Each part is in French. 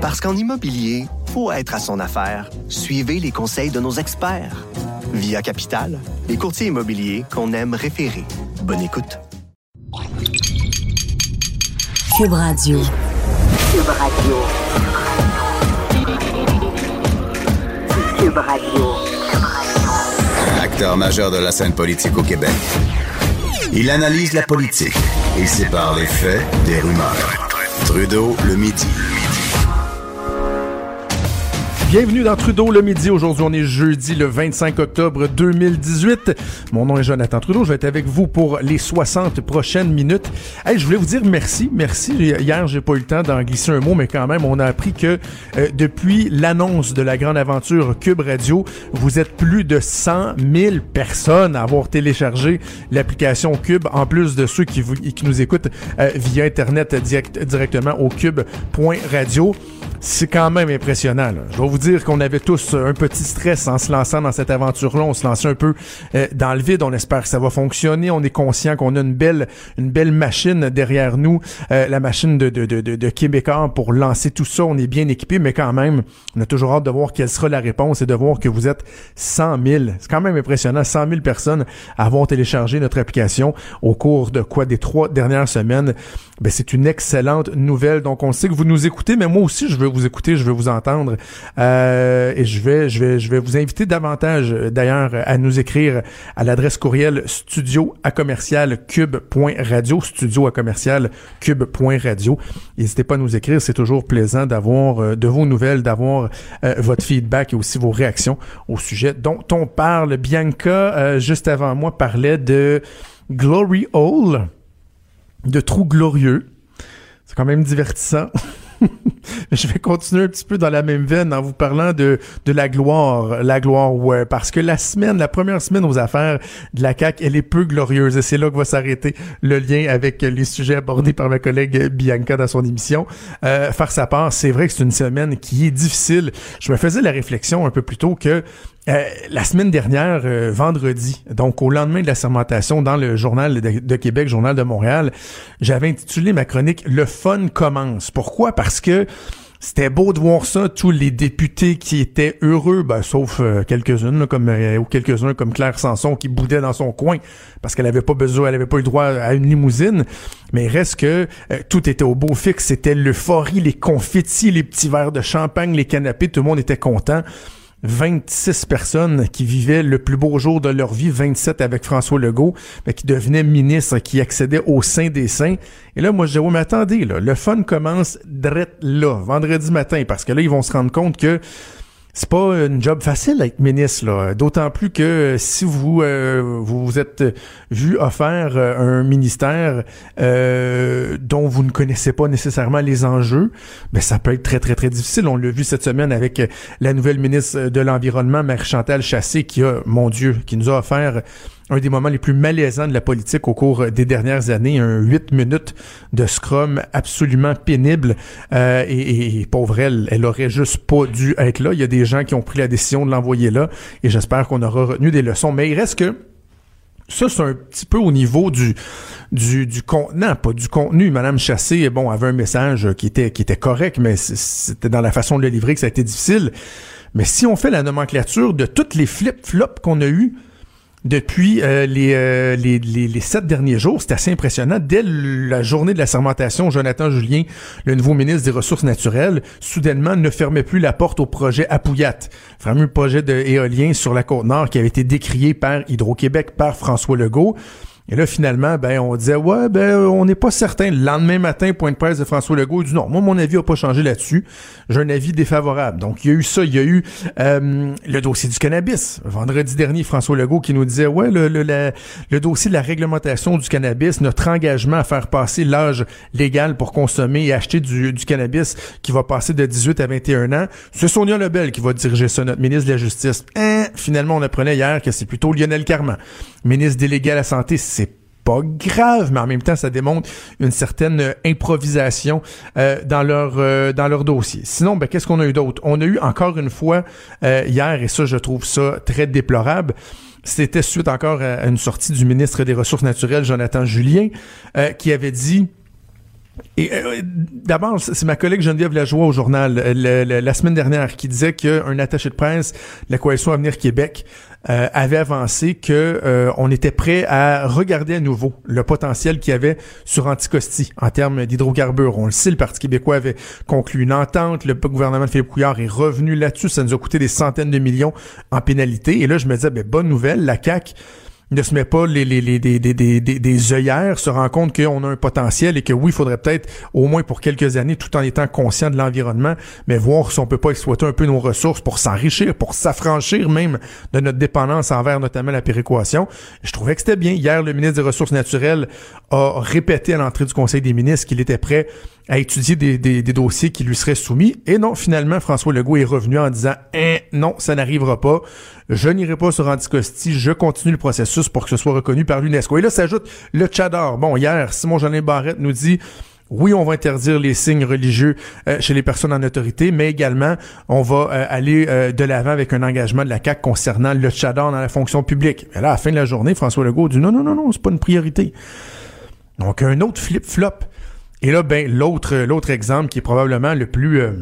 Parce qu'en immobilier, faut être à son affaire. Suivez les conseils de nos experts. Via Capital, les courtiers immobiliers qu'on aime référer. Bonne écoute. Cube Radio. Cube Radio. Cube Radio. Acteur majeur de la scène politique au Québec. Il analyse la politique et sépare les faits des rumeurs. Trudeau le midi. Bienvenue dans Trudeau le midi. Aujourd'hui, on est jeudi le 25 octobre 2018. Mon nom est Jonathan Trudeau. Je vais être avec vous pour les 60 prochaines minutes. Hey, je voulais vous dire merci. Merci. Hier, j'ai pas eu le temps d'en glisser un mot, mais quand même, on a appris que euh, depuis l'annonce de la grande aventure Cube Radio, vous êtes plus de 100 000 personnes à avoir téléchargé l'application Cube, en plus de ceux qui, nous écoutent euh, via Internet direct, directement au cube.radio c'est quand même impressionnant. Je vais vous dire qu'on avait tous un petit stress en se lançant dans cette aventure-là. On se lançait un peu euh, dans le vide. On espère que ça va fonctionner. On est conscient qu'on a une belle, une belle machine derrière nous, euh, la machine de, de, de, de, Québécois pour lancer tout ça. On est bien équipé, mais quand même, on a toujours hâte de voir quelle sera la réponse et de voir que vous êtes 100 000. C'est quand même impressionnant. 100 000 personnes avons téléchargé notre application au cours de quoi? Des trois dernières semaines. Ben, c'est une excellente nouvelle. Donc, on sait que vous nous écoutez, mais moi aussi, je veux vous écouter, je veux vous entendre. Euh, et je vais, je vais, je vais vous inviter davantage, d'ailleurs, à nous écrire à l'adresse courriel studio à commercial studio à commercial cube.radio. N'hésitez pas à nous écrire, c'est toujours plaisant d'avoir euh, de vos nouvelles, d'avoir euh, votre feedback et aussi vos réactions au sujet dont on parle. Bianca, euh, juste avant moi, parlait de Glory Hole de trous glorieux. C'est quand même divertissant. je vais continuer un petit peu dans la même veine en vous parlant de, de la gloire. La gloire, ouais. Parce que la semaine, la première semaine aux affaires de la CAQ, elle est peu glorieuse. Et c'est là que va s'arrêter le lien avec les sujets abordés par ma collègue Bianca dans son émission. Euh, faire sa part, c'est vrai que c'est une semaine qui est difficile. Je me faisais la réflexion un peu plus tôt que euh, la semaine dernière, euh, vendredi, donc au lendemain de la sermentation dans le journal de, Québec, journal de Montréal, j'avais intitulé ma chronique Le fun commence. Pourquoi? Parce que c'était beau de voir ça, tous les députés qui étaient heureux, ben, sauf euh, quelques-unes, comme ou quelques-uns comme Claire Sanson qui boudait dans son coin parce qu'elle avait pas besoin, elle avait pas eu droit à une limousine. Mais reste que tout était au beau fixe, c'était l'euphorie, les confettis, les petits verres de champagne, les canapés, tout le monde était content. 26 personnes qui vivaient le plus beau jour de leur vie, 27 avec François Legault, mais qui devenaient ministres, qui accédaient au sein des saints. Et là, moi, je dis, oh, mais attendez, le fun commence direct là, vendredi matin, parce que là, ils vont se rendre compte que c'est pas une job facile d'être ministre là, d'autant plus que si vous euh, vous êtes vu offert euh, un ministère euh, dont vous ne connaissez pas nécessairement les enjeux, ben ça peut être très très très difficile. On l'a vu cette semaine avec la nouvelle ministre de l'environnement, Marie Chantal Chassé, qui a, mon Dieu, qui nous a offert un des moments les plus malaisants de la politique au cours des dernières années, un huit minutes de scrum absolument pénible. Euh, et, pauvre elle, elle aurait juste pas dû être là. Il y a des gens qui ont pris la décision de l'envoyer là, et j'espère qu'on aura retenu des leçons. Mais il reste que ça, c'est un petit peu au niveau du, du, du contenu, pas du contenu. Madame Chassé, bon, avait un message qui était, qui était correct, mais c'était dans la façon de le livrer que ça a été difficile. Mais si on fait la nomenclature de toutes les flip-flops qu'on a eu depuis euh, euh, les, les, les, sept derniers jours. C'est assez impressionnant. Dès la journée de la sermentation, Jonathan Julien, le nouveau ministre des Ressources naturelles, soudainement ne fermait plus la porte au projet Apouillat, fameux projet d'éolien sur la Côte-Nord qui avait été décrié par Hydro-Québec, par François Legault. Et là, finalement, ben, on disait, ouais, ben, on n'est pas certain. Le lendemain matin, point de presse de François Legault, il dit non, moi, mon avis n'a pas changé là-dessus. J'ai un avis défavorable. Donc, il y a eu ça. Il y a eu euh, le dossier du cannabis. Vendredi dernier, François Legault qui nous disait, ouais, le, le, le dossier de la réglementation du cannabis, notre engagement à faire passer l'âge légal pour consommer et acheter du, du cannabis qui va passer de 18 à 21 ans, c'est Sonia Lebel qui va diriger ça, notre ministre de la Justice. Hein, finalement, on apprenait hier que c'est plutôt Lionel Carman, ministre délégué à la Santé pas grave, mais en même temps, ça démontre une certaine euh, improvisation euh, dans leur euh, dans leur dossier. Sinon, ben, qu'est-ce qu'on a eu d'autre? On a eu encore une fois hier, et ça, je trouve ça très déplorable. C'était suite encore à une sortie du ministre des Ressources naturelles, Jonathan Julien, qui avait dit Euh, d'abord, c'est ma collègue Geneviève Lajoie au journal euh, la semaine dernière qui disait qu'un attaché de presse la coalition Avenir Québec euh, avait avancé que euh, on était prêt à regarder à nouveau le potentiel qu'il y avait sur Anticosti en termes d'hydrocarbures. On le sait, le Parti québécois avait conclu une entente, le gouvernement de Philippe Couillard est revenu là-dessus, ça nous a coûté des centaines de millions en pénalité. Et là, je me disais, ben, bonne nouvelle, la CAQ ne se met pas les, les, les, des, des, des, des, œillères, se rend compte qu'on a un potentiel et que oui, il faudrait peut-être, au moins pour quelques années, tout en étant conscient de l'environnement, mais voir si on peut pas exploiter un peu nos ressources pour s'enrichir, pour s'affranchir même de notre dépendance envers notamment la péréquation. Je trouvais que c'était bien. Hier, le ministre des Ressources naturelles a répété à l'entrée du Conseil des ministres qu'il était prêt à étudier des, dossiers qui lui seraient soumis. Et non, finalement, François Legault est revenu en disant hein, non, ça n'arrivera pas. Je n'irai pas sur Anticosti. Je continue le processus pour que ce soit reconnu par l'UNESCO. Et là s'ajoute le Tchador. Bon, hier, Simon Jeanin Barrette nous dit oui, on va interdire les signes religieux euh, chez les personnes en autorité, mais également, on va euh, aller euh, de l'avant avec un engagement de la CAQ concernant le Tchador dans la fonction publique. Mais là, à la fin de la journée, François Legault dit non, non, non, non, c'est pas une priorité. Donc, un autre flip-flop. Et là, ben, l'autre, l'autre exemple qui est probablement le plus, euh,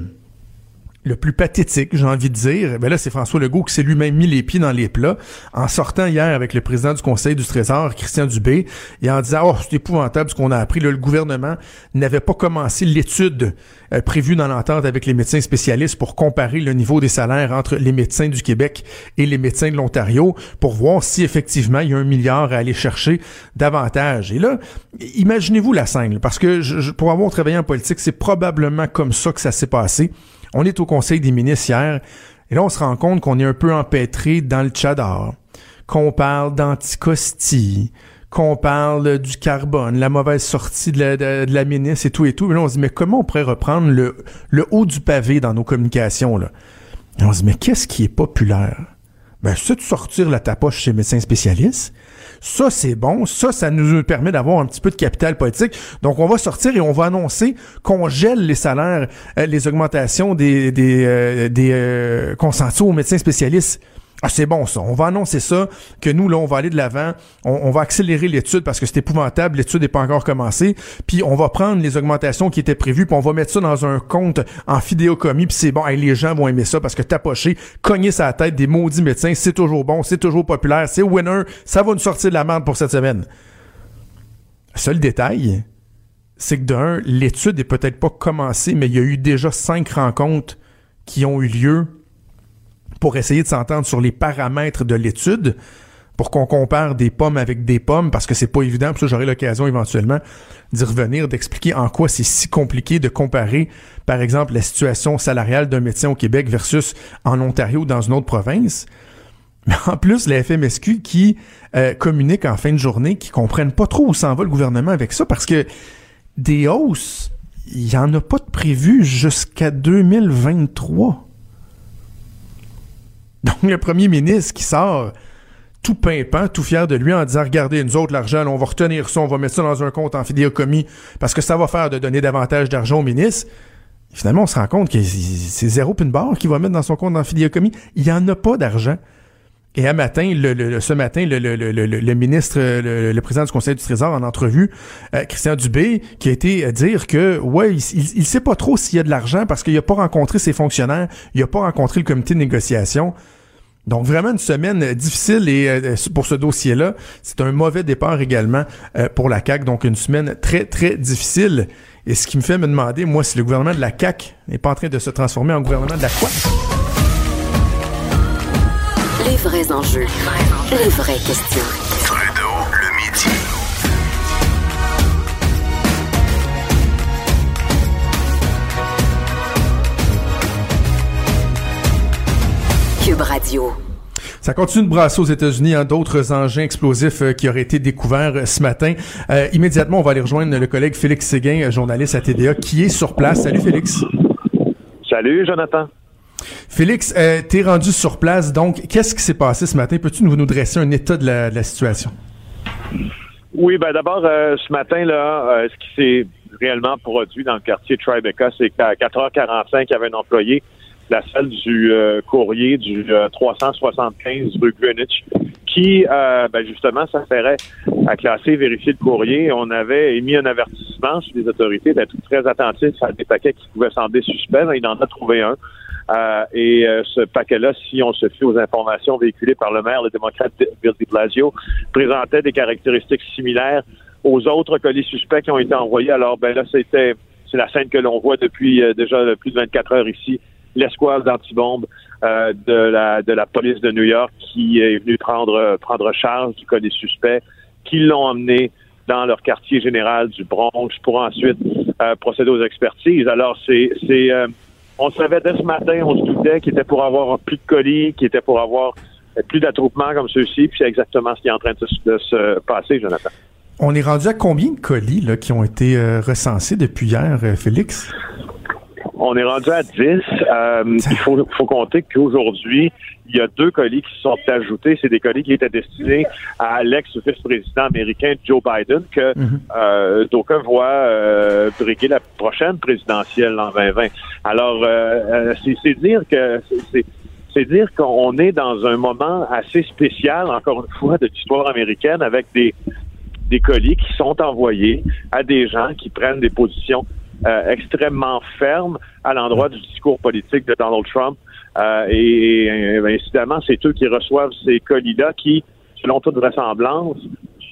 le plus pathétique, j'ai envie de dire, ben là, c'est François Legault qui s'est lui-même mis les pieds dans les plats en sortant hier avec le président du Conseil du Trésor, Christian Dubé, et en disant, oh, c'est épouvantable ce qu'on a appris. Là, le gouvernement n'avait pas commencé l'étude euh, prévue dans l'entente avec les médecins spécialistes pour comparer le niveau des salaires entre les médecins du Québec et les médecins de l'Ontario pour voir si effectivement il y a un milliard à aller chercher davantage. Et là, imaginez-vous la scène, parce que je- pour avoir travaillé en politique, c'est probablement comme ça que ça s'est passé. On est au Conseil des ministres hier, et là, on se rend compte qu'on est un peu empêtré dans le tchadar, qu'on parle d'anticosti, qu'on parle du carbone, la mauvaise sortie de la, ministre et tout et tout. Et là, on se dit, mais comment on pourrait reprendre le, haut du pavé dans nos communications, là? On se dit, mais qu'est-ce qui est populaire? Ben, ça, de sortir la tapoche chez médecins spécialistes. Ça, c'est bon. Ça, ça nous permet d'avoir un petit peu de capital politique. Donc, on va sortir et on va annoncer qu'on gèle les salaires, euh, les augmentations des, des, euh, des euh, aux médecins spécialistes. Ah, c'est bon ça. On va annoncer ça, que nous, là, on va aller de l'avant. On, va accélérer l'étude parce que c'est épouvantable. L'étude n'est pas encore commencée. Puis on va prendre les augmentations qui étaient prévues, puis on va mettre ça dans un compte en fidéocomie. Puis c'est bon, Hey, les gens vont aimer ça parce que tapocher, cogner sa tête des maudits médecins, c'est toujours bon, c'est toujours populaire, c'est winner. Ça va nous sortir de la merde pour cette semaine. Seul détail, c'est que d'un, l'étude est peut-être pas commencée, mais il y a eu déjà cinq rencontres qui ont eu lieu pour essayer de s'entendre sur les paramètres de l'étude, pour qu'on compare des pommes avec des pommes, parce que c'est pas évident, puis ça j'aurai l'occasion éventuellement d'y revenir, d'expliquer en quoi c'est si compliqué de comparer, par exemple, la situation salariale d'un médecin au Québec versus en Ontario ou dans une autre province. Mais en plus, la FMSQ qui euh, communique en fin de journée, qui comprennent pas trop où s'en va le gouvernement avec ça, parce que des hausses, il y en a pas de prévu jusqu'à 2023. Donc, le premier ministre qui sort tout pimpant, tout fier de lui en disant Regardez, nous autres, l'argent, on va retenir ça, on va mettre ça dans un compte en fidéocomie parce que ça va faire de donner davantage d'argent au ministre. Finalement, on se rend compte que c'est zéro puis barre qu'il va mettre dans son compte en fidéocomie. Il n'y en a pas d'argent. Et matin, ce matin, le, ministre, le, président du Conseil du Trésor en entrevue, euh, Christian Dubé, qui a été euh, dire que ouais, il, il sait pas trop s'il y a de l'argent parce qu'il a pas rencontré ses fonctionnaires, il a pas rencontré le comité de négociation. Donc vraiment une semaine euh, difficile et euh, pour ce dossier-là, c'est un mauvais départ également euh, pour la CAC. Donc une semaine très très difficile. Et ce qui me fait me demander, moi, si le gouvernement de la CAC n'est pas en train de se transformer en gouvernement de la quoi Les vrais enjeux. Les vraies questions. Cube Radio. Ça continue de brasser aux États-Unis hein, d'autres engins explosifs euh, qui auraient été découverts euh, ce matin. Euh, immédiatement, on va aller rejoindre le collègue Félix Séguin, journaliste à TVA, qui est sur place. Salut Félix. Salut, Jonathan. Félix, euh, t'es rendu sur place, donc qu'est-ce qui s'est passé ce matin? Peux-tu nous, nous dresser un état de la, de la situation? Oui, ben d'abord, euh, ce matin, là, euh, ce qui s'est réellement produit dans le quartier de Tribeca, c'est qu'à 4h45, il y avait un employé la salle du euh, courrier du 375 rue Greenwich, qui, ben justement, s'affairait à classer vérifier le courrier. On avait émis un avertissement sur les autorités d'être très attentifs à des paquets qui pouvaient sembler suspects. Il en a trouvé un. Euh, et euh, ce paquet-là, si on se fie aux informations véhiculées par le maire, le démocrate Bill Blasio, présentait des caractéristiques similaires aux autres colis suspects qui ont été envoyés. Alors, ben là, c'était c'est la scène que l'on voit depuis euh, déjà plus de 24 heures ici, l'escouade d'antibombe de la de la police de New York qui est venue prendre prendre charge du colis suspect, qui l'ont emmené dans leur quartier général du Bronx pour ensuite procéder aux expertises. Alors, c'est c'est on savait dès ce matin, on se doutait qu'il était pour avoir plus de colis, qu'il était pour avoir plus d'attroupements comme ceux-ci, puis c'est exactement ce qui est en train de se, passer, Jonathan. On est rendu à combien de colis là, qui ont été euh, recensés depuis hier, euh, Félix? On est rendu à 10. Euh, il faut, faut compter qu'aujourd'hui, il y a deux colis qui sont ajoutés. C'est des colis qui étaient destinés à l'ex-vice-président américain Joe Biden, que mhm. euh, d'aucuns voient euh, briguer la prochaine présidentielle en 2020. Alors, c'est dire que c'est dire qu'on est dans un moment assez spécial, encore une fois, de l'histoire américaine, avec des des colis qui sont envoyés à des gens qui prennent des positions euh, extrêmement fermes à l'endroit du discours politique de Donald Trump. Euh, et, et, incidemment, c'est eux qui reçoivent ces colis-là qui, selon toute vraisemblance,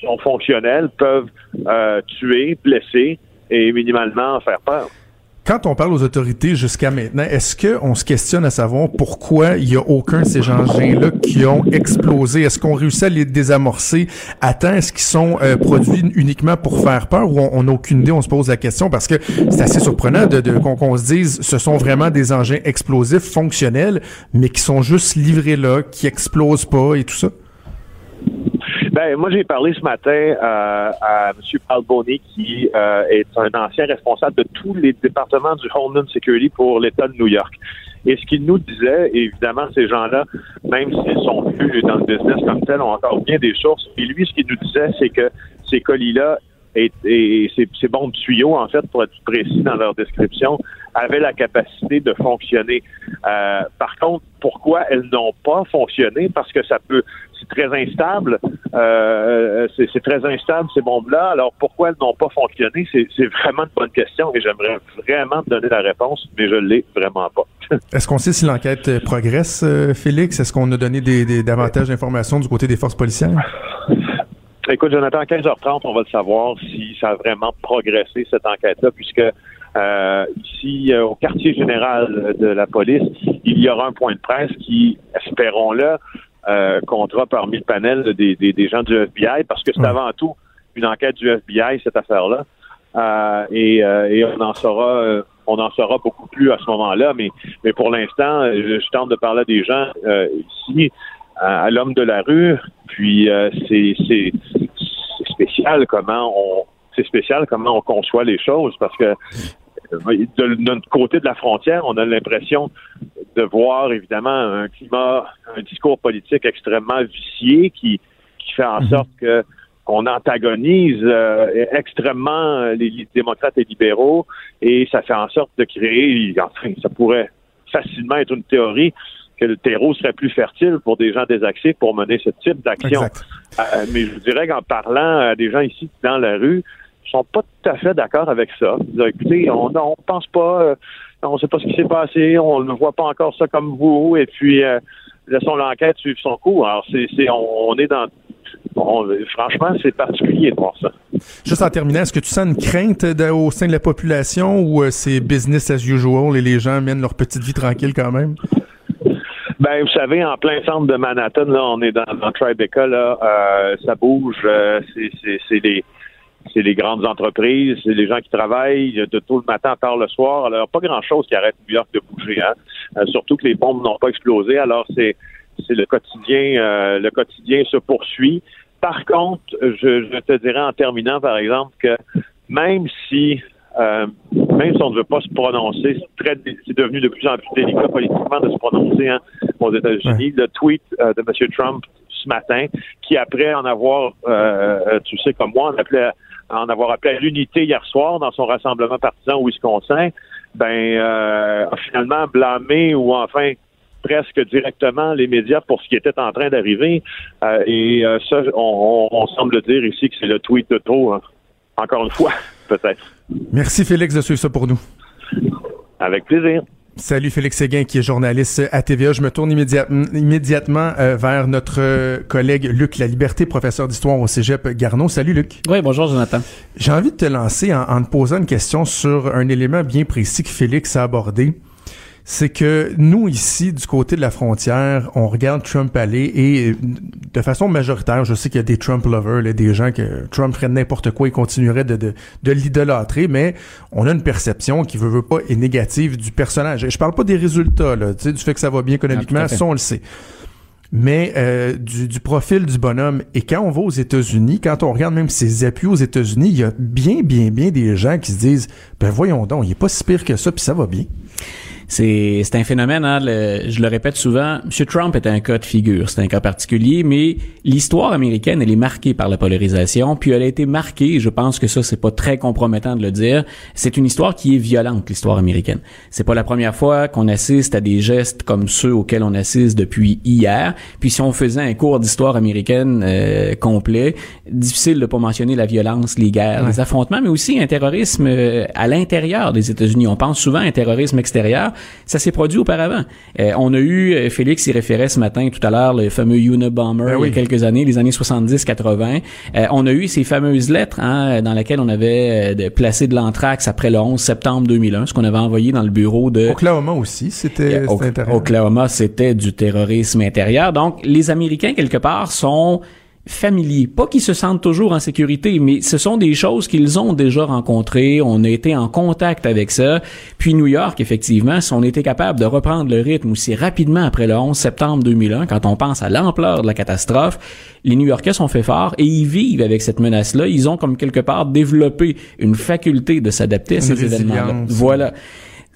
sont fonctionnels, peuvent euh, tuer, blesser et minimalement faire peur. Quand on parle aux autorités jusqu'à maintenant, est-ce qu'on se questionne à savoir pourquoi il y a aucun de ces engins-là qui ont explosé? Est-ce qu'on réussit à les désamorcer à temps? Est-ce qu'ils sont euh, produits uniquement pour faire peur ou on n'a aucune idée? On se pose la question parce que c'est assez surprenant de qu'on se dise ce sont vraiment des engins explosifs fonctionnels, mais qui sont juste livrés là, qui explosent pas et tout ça. Ben, moi, j'ai parlé ce matin euh, à M. Alboni, qui euh, est un ancien responsable de tous les départements du Homeland Security pour l'État de New York. Et ce qu'il nous disait, évidemment, ces gens-là, même s'ils sont plus dans le business comme tel, ont encore bien des sources. Et lui, ce qu'il nous disait, c'est que ces colis-là et, et ces, ces, bombes tuyaux, en fait, pour être précis dans leur description, avaient la capacité de fonctionner. Euh, par contre, pourquoi elles n'ont pas fonctionné? Parce que ça peut c'est très instable. Euh, c'est très instable, ces bombes-là. Alors, pourquoi elles n'ont pas fonctionné? C'est vraiment une bonne question et j'aimerais vraiment te donner la réponse, mais je ne l'ai vraiment pas. Est-ce qu'on sait si l'enquête progresse, euh, Félix? Est-ce qu'on a donné des, davantage d'informations du côté des forces policières? Écoute, Jonathan, à 15h30, on va le savoir si ça a vraiment progressé, cette enquête-là, puisque euh, ici, au quartier général de la police, il y aura un point de presse qui, espérons-le, euh, contrat parmi le panel des, des, gens du FBI parce que c'est avant tout une enquête du FBI cette affaire-là. Euh, et, euh, et, on en saura euh, on en saura beaucoup plus à ce moment-là, mais mais pour l'instant, je, tente de parler à des gens ici à, l'homme de la rue, puis c'est c'est spécial comment on c'est spécial comment on conçoit les choses parce que de notre côté de la frontière, on a l'impression de voir évidemment un climat, un discours politique extrêmement vicié qui, qui fait en mhm. sorte que qu'on antagonise euh, extrêmement les, démocrates et libéraux et ça fait en sorte de créer, enfin, ça pourrait facilement être une théorie que le terreau serait plus fertile pour des gens désaxés pour mener ce type d'action. Euh, mais je vous dirais qu'en parlant à des gens ici dans la rue, sont pas tout à fait d'accord avec ça. écoutez, on ne pense pas, euh, on ne sait pas ce qui s'est passé, on ne voit pas encore ça comme vous, et puis euh, laissons l'enquête suivre son cours. Alors, c'est, on, est dans franchement, c'est particulier de voir ça. Juste en terminant, est-ce que tu sens une crainte au sein de la population ou euh, c'est business as usual et les gens mènent leur petite vie tranquille quand même? Ben, vous savez, en plein centre de Manhattan, là, on est dans, dans Tribeca, là, ça bouge, c'est, c'est les c'est les grandes entreprises, c'est les gens qui travaillent de tout le matin par le soir. Alors, pas grand-chose qui arrête New York de bouger, hein? Euh, surtout que les bombes n'ont pas explosé. Alors, c'est c'est le quotidien, euh, le quotidien se poursuit. Par contre, je, te dirais en terminant, par exemple, que même si euh, même si on ne veut pas se prononcer, c'est devenu de plus en plus délicat politiquement de se prononcer hein, aux États-Unis. Le tweet de M. Trump ce matin, qui après en avoir, tu sais comme moi, on appelait en avoir appelé à l'unité hier soir dans son rassemblement partisan au Wisconsin, ben, euh, a finalement blâmé ou enfin presque directement les médias pour ce qui était en train d'arriver. Euh, et euh, ça, on, on, semble dire ici que c'est le tweet de trop. Hein. Encore une fois, peut-être. Merci Félix de suivre ça pour nous. Avec plaisir. Salut Félix Séguin qui est journaliste à TVA. Je me tourne immédiatement euh, vers notre collègue Luc La Liberté, professeur d'histoire au Cégep Garneau. Salut Luc. Oui, bonjour Jonathan. J'ai envie de te lancer en, en te posant une question sur un élément bien précis que Félix a abordé c'est que nous, ici, du côté de la frontière, on regarde Trump aller et de façon majoritaire, je sais qu'il y a des Trump lovers, des gens que Trump ferait n'importe quoi et continuerait de, de, de l'idolâtrer, mais on a une perception qui veut, veut pas est négative du personnage. Je parle pas des résultats, là, du fait que ça va bien économiquement, ah, ça on le sait mais euh, du, du, profil du bonhomme. Et quand on va aux États-Unis, quand on regarde même ses appuis aux États-Unis, il y a bien, bien, bien des gens qui se disent, ben voyons donc, il est pas si pire que ça, puis ça va bien c'est un phénomène. Hein, je le répète souvent. M. Trump est un cas de figure, c'est un cas particulier, mais l'histoire américaine, elle est marquée par la polarisation, puis elle a été marquée. Je pense que ça, c'est pas très compromettant de le dire. C'est une histoire qui est violente, l'histoire américaine. C'est pas la première fois qu'on assiste à des gestes comme ceux auxquels on assiste depuis hier. Puis si on faisait un cours d'histoire américaine euh, complet, difficile de pas mentionner la violence, les guerres, les affrontements, mais aussi un terrorisme euh, à l'intérieur des États-Unis. On pense souvent à un terrorisme extérieur ça s'est produit auparavant. Euh, on a eu, euh, Félix y référait ce matin tout à l'heure, le fameux Unabomber ben il y a quelques années, les années 70-80. Euh, on a eu ces fameuses lettres hein, dans lesquelles on avait placé de l'anthrax après le 11 septembre 2001, ce qu'on avait envoyé dans le bureau de... Oklahoma aussi, c'était Oklahoma, c'était du terrorisme intérieur. Donc, les Américains, quelque part, sont familiers. Pas qu'ils se sentent toujours en sécurité, mais ce sont des choses qu'ils ont déjà rencontrées. On a été en contact avec ça. Puis New York, effectivement, si on était capable de reprendre le rythme aussi rapidement après le 11 septembre 2001, quand on pense à l'ampleur de la catastrophe, les New-Yorkais sont fait forts et ils vivent avec cette menace-là. Ils ont comme quelque part développé une faculté de s'adapter à ces événements-là. Voilà.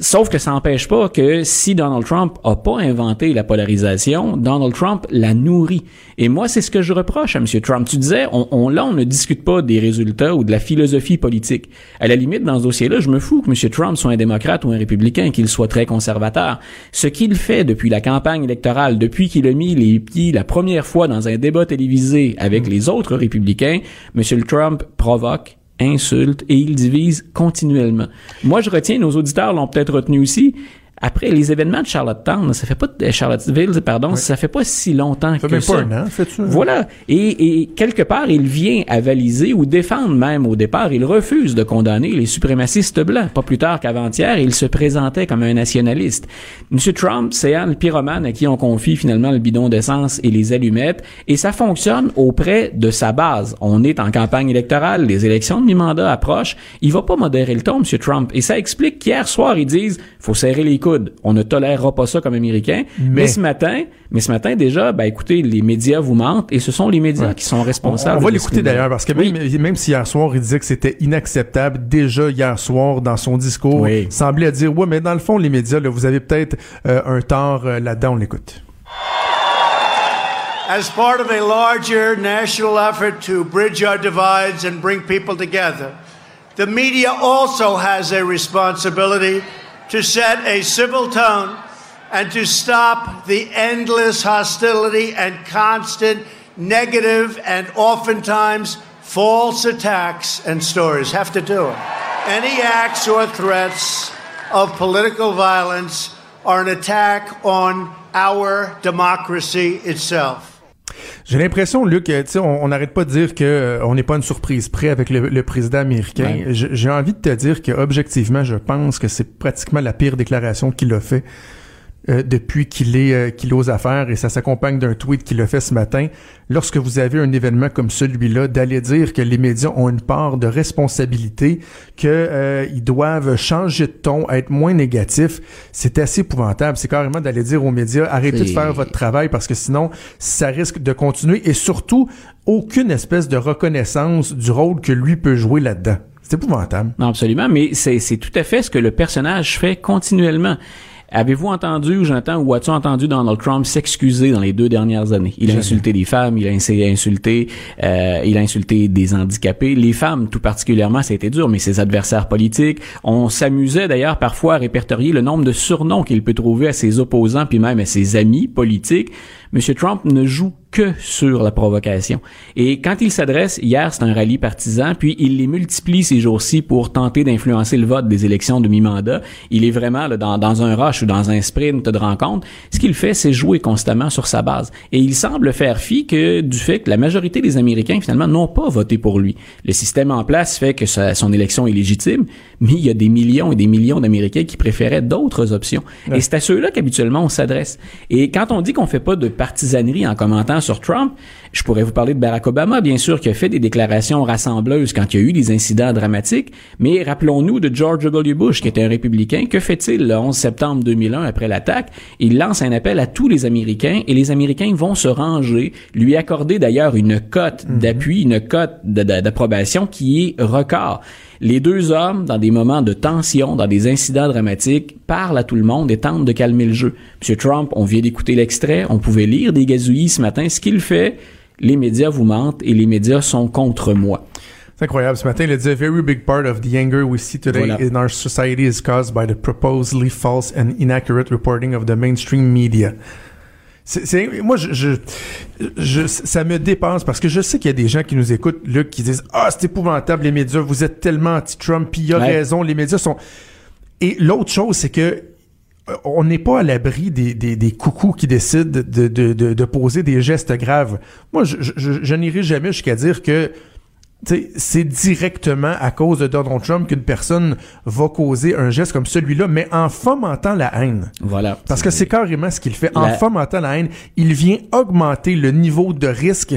Sauf que ça n'empêche pas que si Donald Trump a pas inventé la polarisation, Donald Trump la nourrit. Et moi, c'est ce que je reproche à M. Trump. Tu disais, on, on, là, on ne discute pas des résultats ou de la philosophie politique. À la limite, dans ce dossier-là, je me fous que M. Trump soit un démocrate ou un républicain, qu'il soit très conservateur. Ce qu'il fait depuis la campagne électorale, depuis qu'il a mis les pieds la première fois dans un débat télévisé avec mm. les autres républicains, M. Trump provoque insulte et il divise continuellement. Moi, je retiens, nos auditeurs l'ont peut-être retenu aussi, après les événements de Charlottetown, ça fait pas de Charlottesville, pardon, ça fait pas si longtemps ça que ça. Pas un an, fait ça. Voilà. Et, et, quelque part, il vient avaliser ou défendre même au départ. Il refuse de condamner les suprémacistes blancs. Pas plus tard qu'avant-hier, il se présentait comme un nationaliste. Monsieur Trump, c'est un pyromane à qui on confie finalement le bidon d'essence et les allumettes, et ça fonctionne auprès de sa base. On est en campagne électorale, les élections de mi-mandat approchent. Il va pas modérer le ton, Monsieur Trump, et ça explique qu'hier soir ils disent faut serrer les on ne tolérera pas ça comme Américain. Mais, ce matin, mais ce matin déjà, ben écoutez, les médias vous mentent et ce sont les médias qui sont responsables. On, va l'écouter d'ailleurs parce que même, même si hier soir il disait que c'était inacceptable, déjà hier soir dans son discours, il semblait dire ouais, mais dans le fond les médias, là, vous avez peut-être euh, un tort euh, là-dedans. On l'écoute. As part of a larger national effort to bridge our divides and bring people together, the media also has a responsibility to set a civil tone and to stop the endless hostility and constant negative and oftentimes false attacks and stories. Have to do it. Any acts or threats of political violence are an attack on our democracy itself. J'ai l'impression, Luc, tu sais, on n'arrête pas de dire que euh, on n'est pas une surprise près avec le, le président américain. J'ai envie de te dire que objectivement, je pense que c'est pratiquement la pire déclaration qu'il a fait euh, depuis qu'il est euh, qu'il est aux affaires et ça s'accompagne d'un tweet qu'il a fait ce matin. Lorsque vous avez un événement comme celui-là, d'aller dire que les médias ont une part de responsabilité, que euh, doivent changer de ton, être moins négatifs, c'est assez épouvantable. C'est carrément d'aller dire aux médias arrêtez de faire votre travail parce que sinon ça risque de continuer et surtout aucune espèce de reconnaissance du rôle que lui peut jouer là-dedans. C'est épouvantable. Non, absolument, mais c'est tout à fait ce que le personnage fait continuellement. Avez-vous entendu, j'entends, ou as-tu entendu Donald Trump s'excuser dans les deux dernières années? Il a insulté des femmes, il a insulté, euh, il a insulté des handicapés, les femmes tout particulièrement, ça a été dur, mais ses adversaires politiques. On s'amusait d'ailleurs parfois à répertorier le nombre de surnoms qu'il peut trouver à ses opposants, puis même à ses amis politiques. M. Trump ne joue que sur la provocation. Et quand il s'adresse, hier c'est un rallye partisan, puis il les multiplie ces jours-ci pour tenter d'influencer le vote des élections de mi-mandat. Il est vraiment là, dans, dans un rush ou dans un sprint de rencontre. Ce qu'il fait, c'est jouer constamment sur sa base. Et il semble faire fi que du fait que la majorité des Américains finalement n'ont pas voté pour lui. Le système en place fait que sa, son élection est légitime, mais il y a des millions et des millions d'Américains qui préféraient d'autres options. Et c'est à ceux-là qu'habituellement on s'adresse. Et quand on dit qu'on fait pas de partisanerie en commentant sur Trump, je pourrais vous parler de Barack Obama, bien sûr, qui a fait des déclarations rassembleuses quand il y a eu des incidents dramatiques, mais rappelons-nous de George W. Bush, qui était un républicain. Que fait-il le 11 septembre 2001 après l'attaque? Il lance un appel à tous les Américains et les Américains vont se ranger, lui accorder d'ailleurs une cote mhm. d'appui, une cote d'approbation qui est record. Les deux hommes, dans des moments de tension, dans des incidents dramatiques, parlent à tout le monde et tentent de calmer le jeu. Monsieur Trump, on vient d'écouter l'extrait, on pouvait lire des gazouillis ce matin. Ce qu'il fait, les médias vous mentent et les médias sont contre moi. C'est incroyable. Ce matin, il a dit A very big part of the anger we see today voilà. in our society is caused by the proposedly false and inaccurate reporting of the mainstream media. Moi, je, je, ça me dépense parce que je sais qu'il y a des gens qui nous écoutent, là, qui disent Ah, c'est épouvantable, les médias, vous êtes tellement anti-Trump, puis il a raison, les médias sont. Et l'autre chose, c'est que on n'est pas à l'abri des, des, des, coucous qui décident de, de, de, de, poser des gestes graves. Moi, je, je, je n'irai jamais jusqu'à dire que c'est directement à cause de Donald Trump qu'une personne va causer un geste comme celui-là, mais en fomentant la haine. Voilà. Parce que c'est carrément ce qu'il fait. En fomentant la haine, il vient augmenter le niveau de risque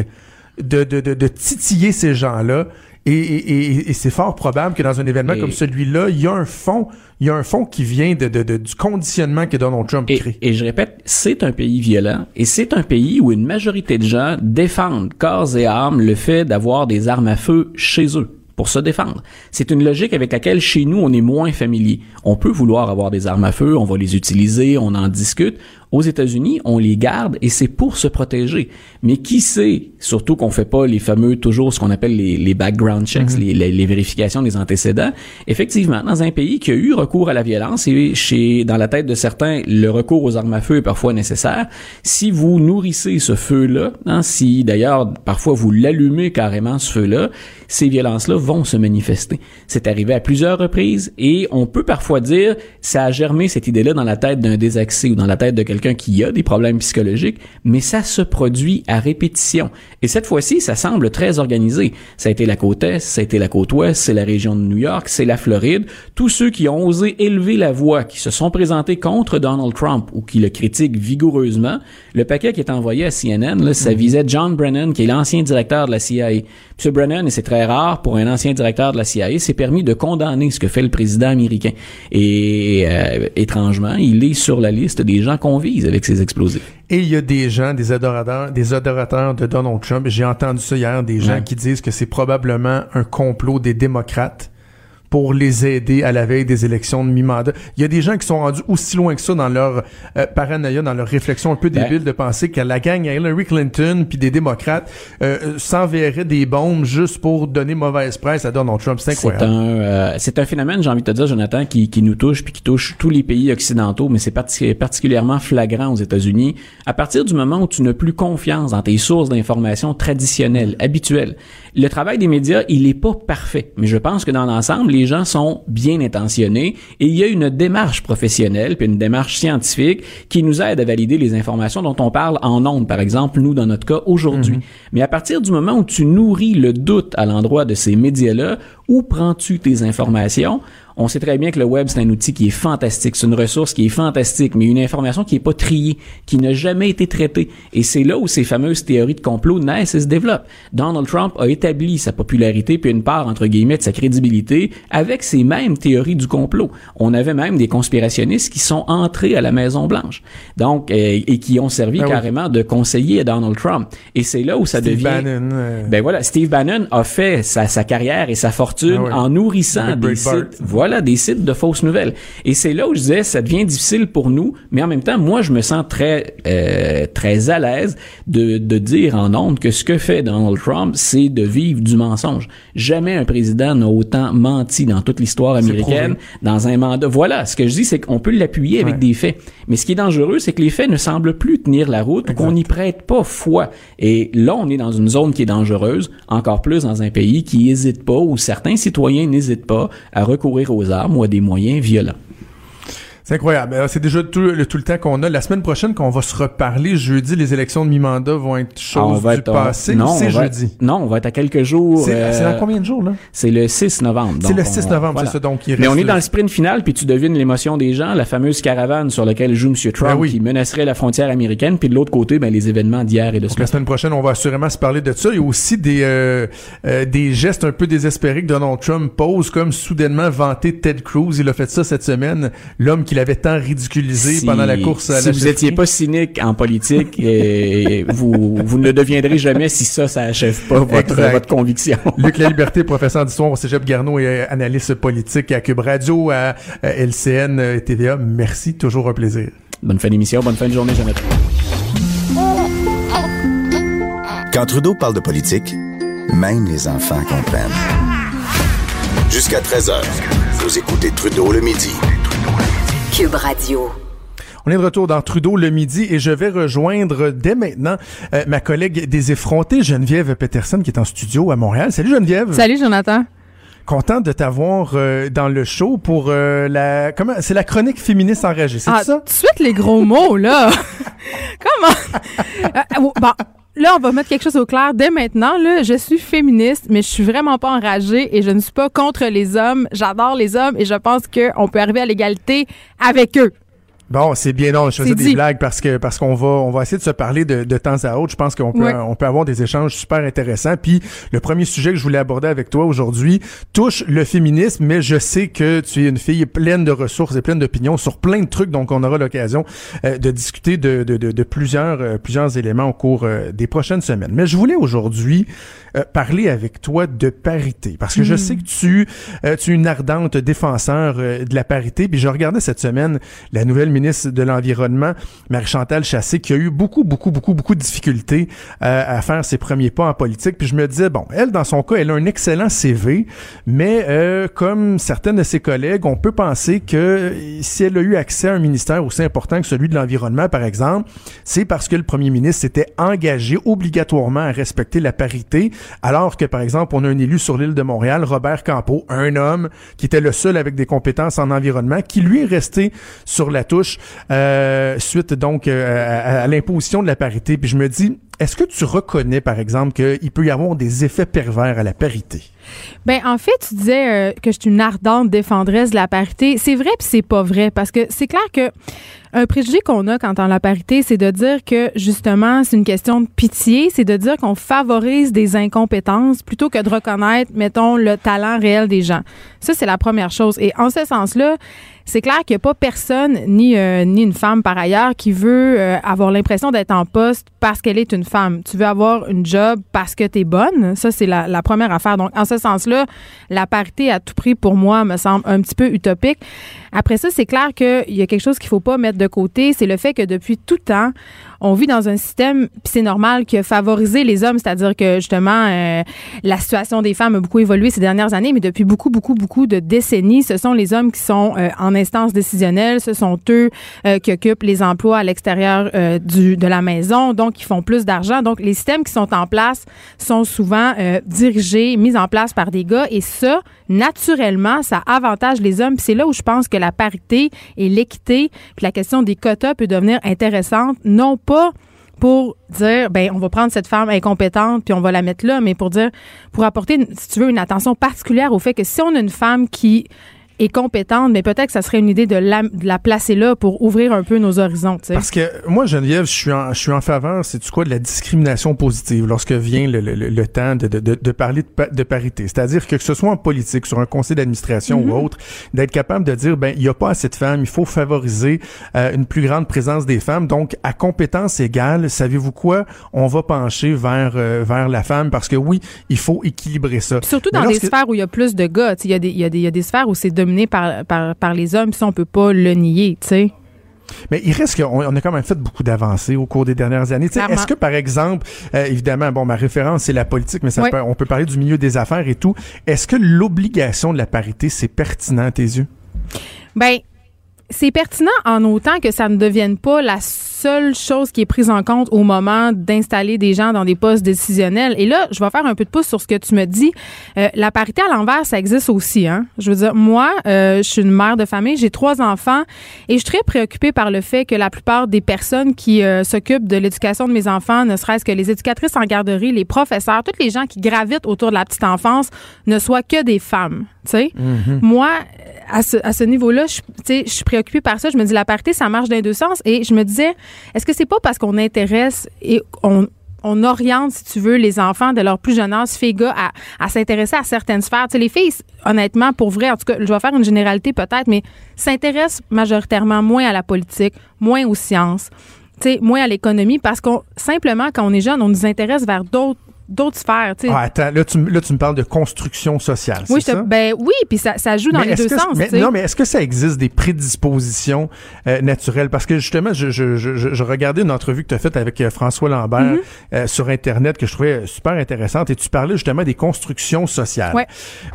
de, de, de, de titiller ces gens-là et, et, et, c'est fort probable que dans un événement comme celui-là, il y a un fond, il y a un fond qui vient de, de, du conditionnement que Donald Trump crée. Et je répète, c'est un pays violent et c'est un pays où une majorité de gens défendent corps et âme le fait d'avoir des armes à feu chez eux pour se défendre. C'est une logique avec laquelle chez nous on est moins familier. On peut vouloir avoir des armes à feu, on va les utiliser, on en discute, aux États-Unis, on les garde et c'est pour se protéger. Mais qui sait, surtout qu'on fait pas les fameux, toujours ce qu'on appelle les, les background checks, mhm. les, les, vérifications des antécédents. Effectivement, dans un pays qui a eu recours à la violence et chez, dans la tête de certains, le recours aux armes à feu est parfois nécessaire. Si vous nourrissez ce feu-là, hein, si d'ailleurs parfois vous l'allumez carrément ce feu-là, ces violences-là vont se manifester. C'est arrivé à plusieurs reprises et on peut parfois dire ça a germé cette idée-là dans la tête d'un désaxé ou dans la tête de quelqu'un qui a des problèmes psychologiques, mais ça se produit à répétition. Et cette fois-ci, ça semble très organisé. Ça a été la côte Est, ça a été la côte Ouest, c'est la région de New York, c'est la Floride. Tous ceux qui ont osé élever la voix, qui se sont présentés contre Donald Trump ou qui le critiquent vigoureusement, le paquet qui est envoyé à CNN, là, ça mm-hmm. visait John Brennan, qui est l'ancien directeur de la CIA. M. Brennan, et c'est très rare pour un ancien directeur de la CIA, s'est permis de condamner ce que fait le président américain. Et euh, étrangement, il est sur la liste des gens qu'on avec ces explosifs. Et il y a des gens, des adorateurs, des adorateurs de Donald Trump. J'ai entendu ça hier, des gens qui disent que c'est probablement un complot des démocrates pour les aider à la veille des élections de mi-mandat. Il y a des gens qui sont rendus aussi loin que ça dans leur euh, paranoïa, dans leur réflexion un peu ben. débile de penser que la gang à Hillary Clinton puis des démocrates euh, s'enverraient des bombes juste pour donner mauvaise presse à Donald Trump. C'est incroyable. C'est un, euh, c'est un phénomène, j'ai envie de te dire, Jonathan, qui, qui nous touche puis qui touche tous les pays occidentaux, mais c'est particulièrement flagrant aux États-Unis. À partir du moment où tu n'as plus confiance dans tes sources d'information traditionnelles, habituelles, le travail des médias, il est pas parfait, mais je pense que dans l'ensemble, les gens sont bien intentionnés et il y a une démarche professionnelle puis une démarche scientifique qui nous aide à valider les informations dont on parle en ondes, par exemple, nous dans notre cas aujourd'hui. Mhm. Mais à partir du moment où tu nourris le doute à l'endroit de ces médias-là, où prends-tu tes informations? On sait très bien que le web, c'est un outil qui est fantastique. C'est une ressource qui est fantastique, mais une information qui est pas triée, qui n'a jamais été traitée. Et c'est là où ces fameuses théories de complot naissent et se développent. Donald Trump a établi sa popularité puis une part, entre guillemets, de sa crédibilité avec ces mêmes théories du complot. On avait même des conspirationnistes qui sont entrés à la Maison-Blanche. Donc, euh, et qui ont servi ah carrément de conseiller à Donald Trump. Et c'est là où ça Steve devient... Bannon, Ben voilà, Steve Bannon a fait sa, sa carrière et sa fortune ah en nourrissant des sites voilà, des sites de fausses nouvelles. Et c'est là où je disais, ça devient difficile pour nous, mais en même temps, moi, je me sens très, euh, très à l'aise de, de dire en honte que ce que fait Donald Trump, c'est de vivre du mensonge. Jamais un président n'a autant menti dans toute l'histoire américaine, dans un mandat. Voilà, ce que je dis, c'est qu'on peut l'appuyer avec Ouais. des faits. Mais ce qui est dangereux, c'est que les faits ne semblent plus tenir la route, ou qu'on n'y prête pas foi. Et là, on est dans une zone qui est dangereuse, encore plus dans un pays qui n'hésite pas, où certains citoyens n'hésitent pas à recourir aux armes ou à des moyens violents. C'est incroyable. Euh, C'est déjà tout le, tout le temps qu'on a. La semaine prochaine, qu'on va se reparler, jeudi, les élections de mi-mandat vont être Ah, choses du passé. non, c'est on va être- jeudi. non, on va être à quelques jours. C'est euh, dans combien de jours, là? C'est le 6 novembre. C'est le 6 on- novembre, voilà. c'est ça. Donc, il Mais reste on est dans le sprint final, puis tu devines l'émotion des gens, la fameuse caravane sur laquelle joue M. Trump, Ben oui. qui menacerait la frontière américaine, puis de l'autre côté, ben, les événements d'hier et de ce Donc, la semaine prochaine, on va assurément se parler de ça. Il y a aussi des, euh, euh, des gestes un peu désespérés que Donald Trump pose, comme soudainement vanter Ted Cruz. Il a fait ça cette semaine. L'homme qu'il avait tant ridiculisé Si- pendant la course à si la vous chefferie. étiez pas cynique en politique, et vous, vous ne le deviendrez jamais si ça, ça achève pas votre, votre conviction. Luc La Liberté, professeur d'histoire au Cégep Garneau et euh, analyste politique à Cube Radio, à, à LCN euh, et TVA. Merci, toujours un plaisir. Bonne fin d'émission, bonne fin de journée, Jonathan. Quand Trudeau parle de politique, même les enfants comprennent. Jusqu'à 13h, vous écoutez Trudeau le midi. Cube Radio. On est de retour dans Trudeau le midi et je vais rejoindre dès maintenant euh, ma collègue des effrontés, Geneviève Peterson, qui est en studio à Montréal. Salut Geneviève. Salut Jonathan. Content de t'avoir euh, dans le show pour euh, la comment c'est la chronique féministe enragée, c'est Ah, ça? tout de suite les gros mots là. Comment? Bon, là on va mettre quelque chose au clair dès maintenant là, je suis féministe mais je suis vraiment pas enragée et je ne suis pas contre les hommes. J'adore les hommes et je pense que on peut arriver à l'égalité avec eux. Bon, c'est bien non, je faisais des blagues parce que parce qu'on va on va essayer de se parler de, de temps à autre. Je pense qu'on peut Ouais. on peut avoir des échanges super intéressants. Puis le premier sujet que je voulais aborder avec toi aujourd'hui touche le féminisme, mais je sais que tu es une fille pleine de ressources et pleine d'opinions sur plein de trucs, donc on aura l'occasion euh, de discuter de, de, de, de plusieurs euh, plusieurs éléments au cours euh, des prochaines semaines. Mais je voulais aujourd'hui parler avec toi de parité parce que je sais que tu tu es une ardente défenseur de la parité. Puis je regardais cette semaine la nouvelle ministre de l'environnement, Marie-Chantal Chassé, qui a eu beaucoup beaucoup beaucoup beaucoup de difficultés euh, à faire ses premiers pas en politique. Puis je me disais bon, elle dans son cas, elle a un excellent CV, mais euh, comme certaines de ses collègues, on peut penser que euh, si elle a eu accès à un ministère aussi important que celui de l'environnement, par exemple, c'est parce que le premier ministre s'était engagé obligatoirement à respecter la parité, alors que, par exemple, on a un élu sur l'île de Montréal, Robert Campeau, un homme qui était le seul avec des compétences en environnement, qui lui est resté sur la touche euh, suite donc euh, à, l'imposition de la parité. Puis je me dis, est-ce que tu reconnais, par exemple, qu'il peut y avoir des effets pervers à la parité? Ben en fait, tu disais euh, que je suis une ardente défendresse de la parité. C'est vrai puis c'est pas vrai parce que c'est clair que un préjugé qu'on a quand on a la parité, c'est de dire que justement, c'est une question de pitié, c'est de dire qu'on favorise des incompétences plutôt que de reconnaître, mettons, le talent réel des gens. Ça, c'est la première chose. Et en ce sens-là, c'est clair qu'il n'y a pas personne, ni, euh, ni une femme par ailleurs, qui veut euh, avoir l'impression d'être en poste parce qu'elle est une femme. Tu veux avoir une job parce que tu bonne? Ça, c'est la, la première affaire. Donc, en ce sens-là, la parité à tout prix, pour moi, me semble un petit peu utopique. Après ça, c'est clair qu'il y a quelque chose qu'il faut pas mettre de côté. C'est le fait que depuis tout temps, on vit dans un système, puis c'est normal, qui a favorisé les hommes. C'est-à-dire que, justement, euh, la situation des femmes a beaucoup évolué ces dernières années, mais depuis beaucoup, beaucoup, beaucoup de décennies, ce sont les hommes qui sont euh, en instance décisionnelle. Ce sont eux euh, qui occupent les emplois à l'extérieur euh, du de la maison, donc ils font plus d'argent. Donc, les systèmes qui sont en place sont souvent euh, dirigés, mis en place par des gars, et ça, naturellement, ça avantage les hommes. Puis c'est là où je pense que la parité et l'équité, puis la question des quotas peut devenir intéressante, non pas pour dire ben on va prendre cette femme incompétente puis on va la mettre là mais pour dire pour apporter si tu veux une attention particulière au fait que si on a une femme qui est compétente mais peut-être que ça serait une idée de la, de la placer là pour ouvrir un peu nos horizons tu sais. Parce que moi, Geneviève, je suis en, je suis en faveur, c'est tu quoi, de la discrimination positive lorsque vient le, le- le- temps de, de, de, de parler de, pa- de parité? C'est-à-dire que que ce soit en politique, sur un conseil d'administration ou autre, d'être capable de dire, ben, il n'y a pas assez de femmes, il faut favoriser euh, une plus grande présence des femmes. Donc, à compétence égale, savez-vous quoi? On va pencher vers, euh, vers la femme parce que oui, il faut équilibrer ça. Puis surtout dans des sphères où il y a plus de gars. Il y, a des- y, a des- il y a des sphères où c'est dominé par, par, par les hommes. Ça, on peut pas le nier, tu sais. Mais il reste qu'on on a quand même fait beaucoup d'avancées au cours des dernières années. Est-ce que, par exemple, euh, évidemment, bon, ma référence, c'est la politique, mais ça Oui. peut- on peut parler du milieu des affaires et tout. Est-ce que l'obligation de la parité, c'est pertinent à tes yeux? Ben, c'est pertinent en autant que ça ne devienne pas la seule chose qui est prise en compte au moment d'installer des gens dans des postes décisionnels. Et là, je vais faire un peu de pouce sur ce que tu me dis. Euh, la parité à l'envers, ça existe aussi. Hein? Je veux dire, moi, euh, je suis une mère de famille, j'ai trois enfants et je suis très préoccupée par le fait que la plupart des personnes qui euh, s'occupent de l'éducation de mes enfants, ne serait-ce que les éducatrices en garderie, les professeurs, tous les gens qui gravitent autour de la petite enfance, ne soient que des femmes. Tu sais, moi, à ce, à ce niveau-là, je, je suis préoccupée par ça. Je me dis, la parité, ça marche dans les deux sens. Et je me disais, est-ce que c'est pas parce qu'on intéresse et on, on oriente, si tu veux, les enfants de leur plus jeune âge, filles, gars, à, à s'intéresser à certaines sphères? Tu sais, les filles, honnêtement, pour vrai, en tout cas, je vais faire une généralité peut-être, mais s'intéressent majoritairement moins à la politique, moins aux sciences, tu sais, moins à l'économie, parce qu'on simplement, quand on est jeune, on nous intéresse vers d'autres d'autres sphères. tu sais. Ah, attends, là tu, m- là, tu me parles de construction sociale, oui, c'est je te- ça? ben oui, puis ça, ça joue dans Mais les deux que- sens. mais- tu sais. non, mais est-ce que ça existe des prédispositions euh, naturelles? Parce que justement, je, je, je, je- je regardais une entrevue que tu as faite avec euh, François Lambert Mm-hmm. euh, sur Internet que je trouvais super intéressante et tu parlais justement des constructions sociales. Ouais.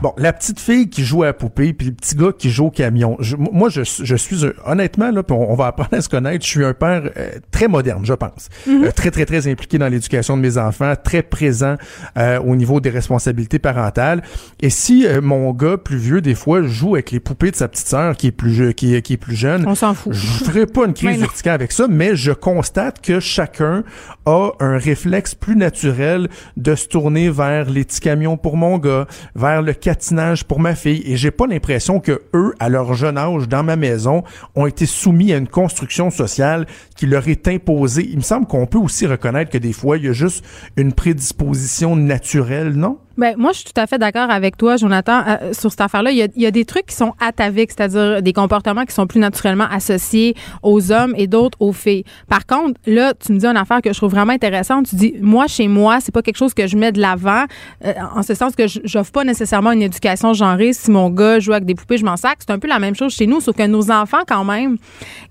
Bon, la petite fille qui joue à la poupée puis le petit gars qui joue au camion. Moi, je, suis un- honnêtement, là, on, on va apprendre à se connaître, je suis un père très moderne, je pense. Euh, très, très, très impliqué dans l'éducation de mes enfants, très présent euh, au niveau des responsabilités parentales. Et si euh, mon gars plus vieux, des fois, joue avec les poupées de sa petite sœur qui est plus je- qui, est- qui est plus jeune, On s'en fout. je ferai pas une crise verticale avec ça, mais je constate que chacun a un réflexe plus naturel de se tourner vers les petits camions pour mon gars, vers le catinage pour ma fille. Et j'ai pas l'impression que eux, à leur jeune âge, dans ma maison, ont été soumis à une construction sociale qui leur est imposée. Il me semble qu'on peut aussi reconnaître que des fois, il y a juste une prédisposition naturelle, non? Ben, moi, je suis tout à fait d'accord avec toi, Jonathan, euh, sur cette affaire-là. Il il y a des trucs qui sont ataviques, c'est-à-dire des comportements qui sont plus naturellement associés aux hommes et d'autres aux filles. Par contre, là, tu me dis une affaire que je trouve vraiment intéressante. Tu dis, moi, chez moi, c'est pas quelque chose que je mets de l'avant, euh, en ce sens que j'offre pas nécessairement une éducation genrée. Si mon gars joue avec des poupées, je m'en sac. C'est un peu la même chose chez nous, sauf que nos enfants, quand même,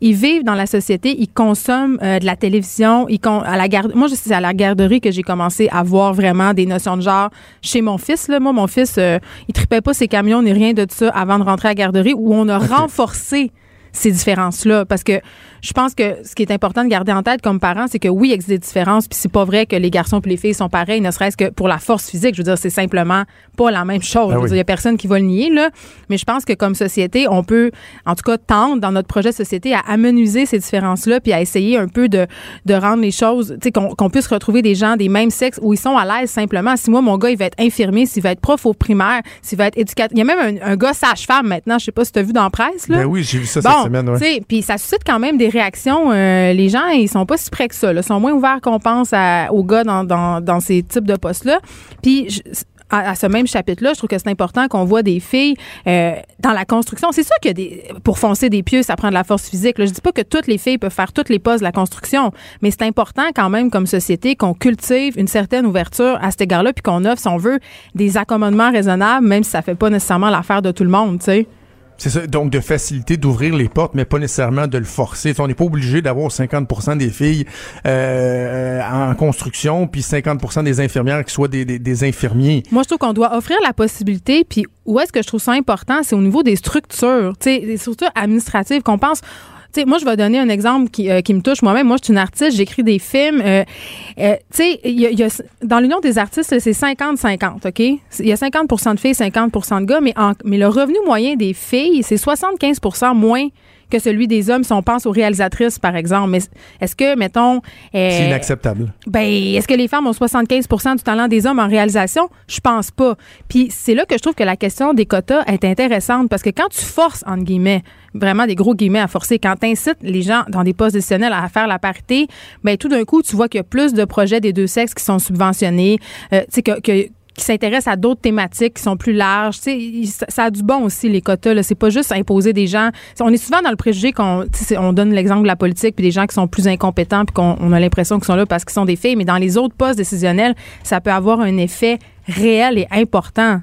ils vivent dans la société, ils consomment euh, de la télévision, ils con- à la garde. Moi, c'est à la garderie que j'ai commencé à voir vraiment des notions de genre chez mon fils. Là, moi, mon fils, euh, il tripait pas ses camions ni rien de ça avant de rentrer à la garderie, où on a renforcé ces différences-là. Parce que je pense que ce qui est important de garder en tête comme parent, c'est que oui, il existe des différences, puis c'est pas vrai que les garçons et les filles sont pareils, ne serait-ce que pour la force physique. Je veux dire, c'est simplement pas la même chose. Je veux oui. dire, il y a personne qui va le nier, là. Mais je pense que comme société, on peut, en tout cas, tendre dans notre projet de société à amenuiser ces différences-là, puis à essayer un peu de, de rendre les choses, tu sais, qu'on puisse retrouver des gens des mêmes sexes où ils sont à l'aise simplement. Si moi, mon gars, il va être infirmier, s'il va être prof au primaire, s'il va être éducateur. Il y a même un, un gars sage-femme maintenant, je sais pas si tu as vu dans la presse, là. Ben oui, j'ai vu ça Bon, cette semaine, ouais. puis ça suscite quand même des euh, les gens, ils sont pas si près que ça. Ils sont moins ouverts qu'on pense à- aux gars dans, ces types de postes-là. Puis à, ce même chapitre-là, je trouve que c'est important qu'on voit des filles euh, dans la construction. C'est sûr que des, pour foncer des pieux, ça prend de la force physique. Là. Je dis pas que toutes les filles peuvent faire toutes les postes de la construction, mais c'est important quand même comme société qu'on cultive une certaine ouverture à cet égard-là, puis qu'on offre, si on veut, des accommodements raisonnables, même si ça fait pas nécessairement l'affaire de tout le monde, tu sais. Donc de faciliter d'ouvrir les portes, mais pas nécessairement de le forcer. On n'est pas obligé d'avoir 50% des filles euh, en construction, puis 50% des infirmières qui soient des, des, des infirmiers. Moi, je trouve qu'on doit offrir la possibilité. Puis où est-ce que je trouve ça important, c'est au niveau des structures, tu des structures administratives qu'on pense. Moi, je vais donner un exemple qui, euh, qui me touche moi-même. Moi, je suis une artiste, j'écris des films. Euh, euh, tu sais, y a- dans l'Union des artistes, c'est 50-50, OK? Il y a 50% de filles, 50% de gars, mais, en- mais le revenu moyen des filles, c'est 75% moins que celui des hommes si on pense aux réalisatrices, par exemple. Mais est-ce que, mettons... euh, C'est inacceptable. ben, est-ce que les femmes ont 75 du talent des hommes en réalisation? Je pense pas. Puis c'est là que je trouve que la question des quotas est intéressante parce que quand tu forces, entre guillemets, vraiment des gros guillemets à forcer, quand tu incites les gens dans des postes décisionnels à faire la parité, ben tout d'un coup, tu vois qu'il y a plus de projets des deux sexes qui sont subventionnés, euh, tu sais, que, que qui s'intéressent à d'autres thématiques qui sont plus larges. Tu sais, ça, a du bon aussi, les quotas. Là. C'est pas juste imposer des gens. On est souvent dans le préjugé qu'on on donne l'exemple de la politique puis des gens qui sont plus incompétents puis qu'on on a l'impression qu'ils sont là parce qu'ils sont des filles. Mais dans les autres postes décisionnels, ça peut avoir un effet réel et important.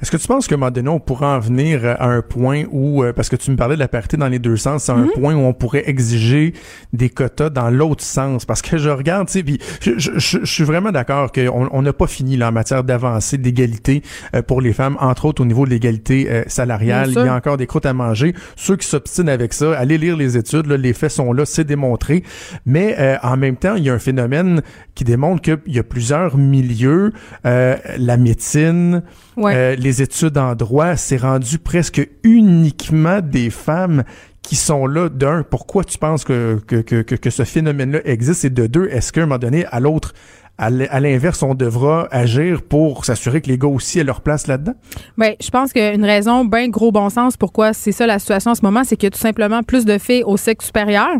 Est-ce que tu penses qu'à un moment donné, on pourrait en venir à un point où, euh, parce que tu me parlais de la parité dans les deux sens, c'est un Mhm. point où on pourrait exiger des quotas dans l'autre sens? Parce que je regarde, tu sais, puis je, je- je- je suis vraiment d'accord qu'on on n'a pas fini là, en matière d'avancée, d'égalité euh, pour les femmes, entre autres au niveau de l'égalité euh, salariale. Il y a encore des croûtes à manger. Ceux qui s'obstinent avec ça, allez lire les études, là, les faits sont là, c'est démontré. Mais euh, en même temps, il y a un phénomène qui démontre qu'il y a plusieurs milieux, euh, la médecine, Ouais. euh, les études en droit, c'est rendu presque uniquement des femmes qui sont là. D'un, pourquoi tu penses que, que, que, ce phénomène-là existe? Et de deux, est-ce qu'à un moment donné, à l'autre, à l'inverse, on devra agir pour s'assurer que les gars aussi aient leur place là-dedans? Ben, je pense qu'une raison bien gros bon sens pourquoi c'est ça la situation en ce moment, c'est qu'il y a tout simplement plus de filles au sexe supérieur.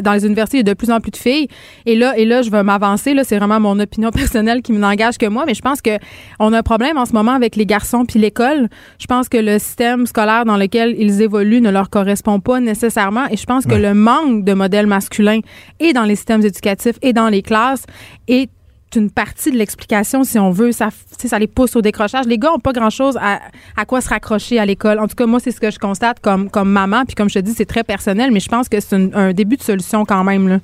Dans les universités, il y a de plus en plus de filles. Et là, et là, je vais m'avancer. Là, c'est vraiment mon opinion personnelle qui n'engage que moi. Mais je pense que on a un problème en ce moment avec les garçons puis l'école. Je pense que le système scolaire dans lequel ils évoluent ne leur correspond pas nécessairement. Et je pense que le manque de modèles masculins et dans les systèmes éducatifs et dans les classes est une partie de l'explication, si on veut. Ça, ça les pousse au décrochage. Les gars ont pas grand-chose à, à quoi se raccrocher à l'école. En tout cas, moi, c'est ce que je constate comme, comme maman. Puis comme je te dis, c'est très personnel, mais je pense que c'est un début de solution quand même. Là.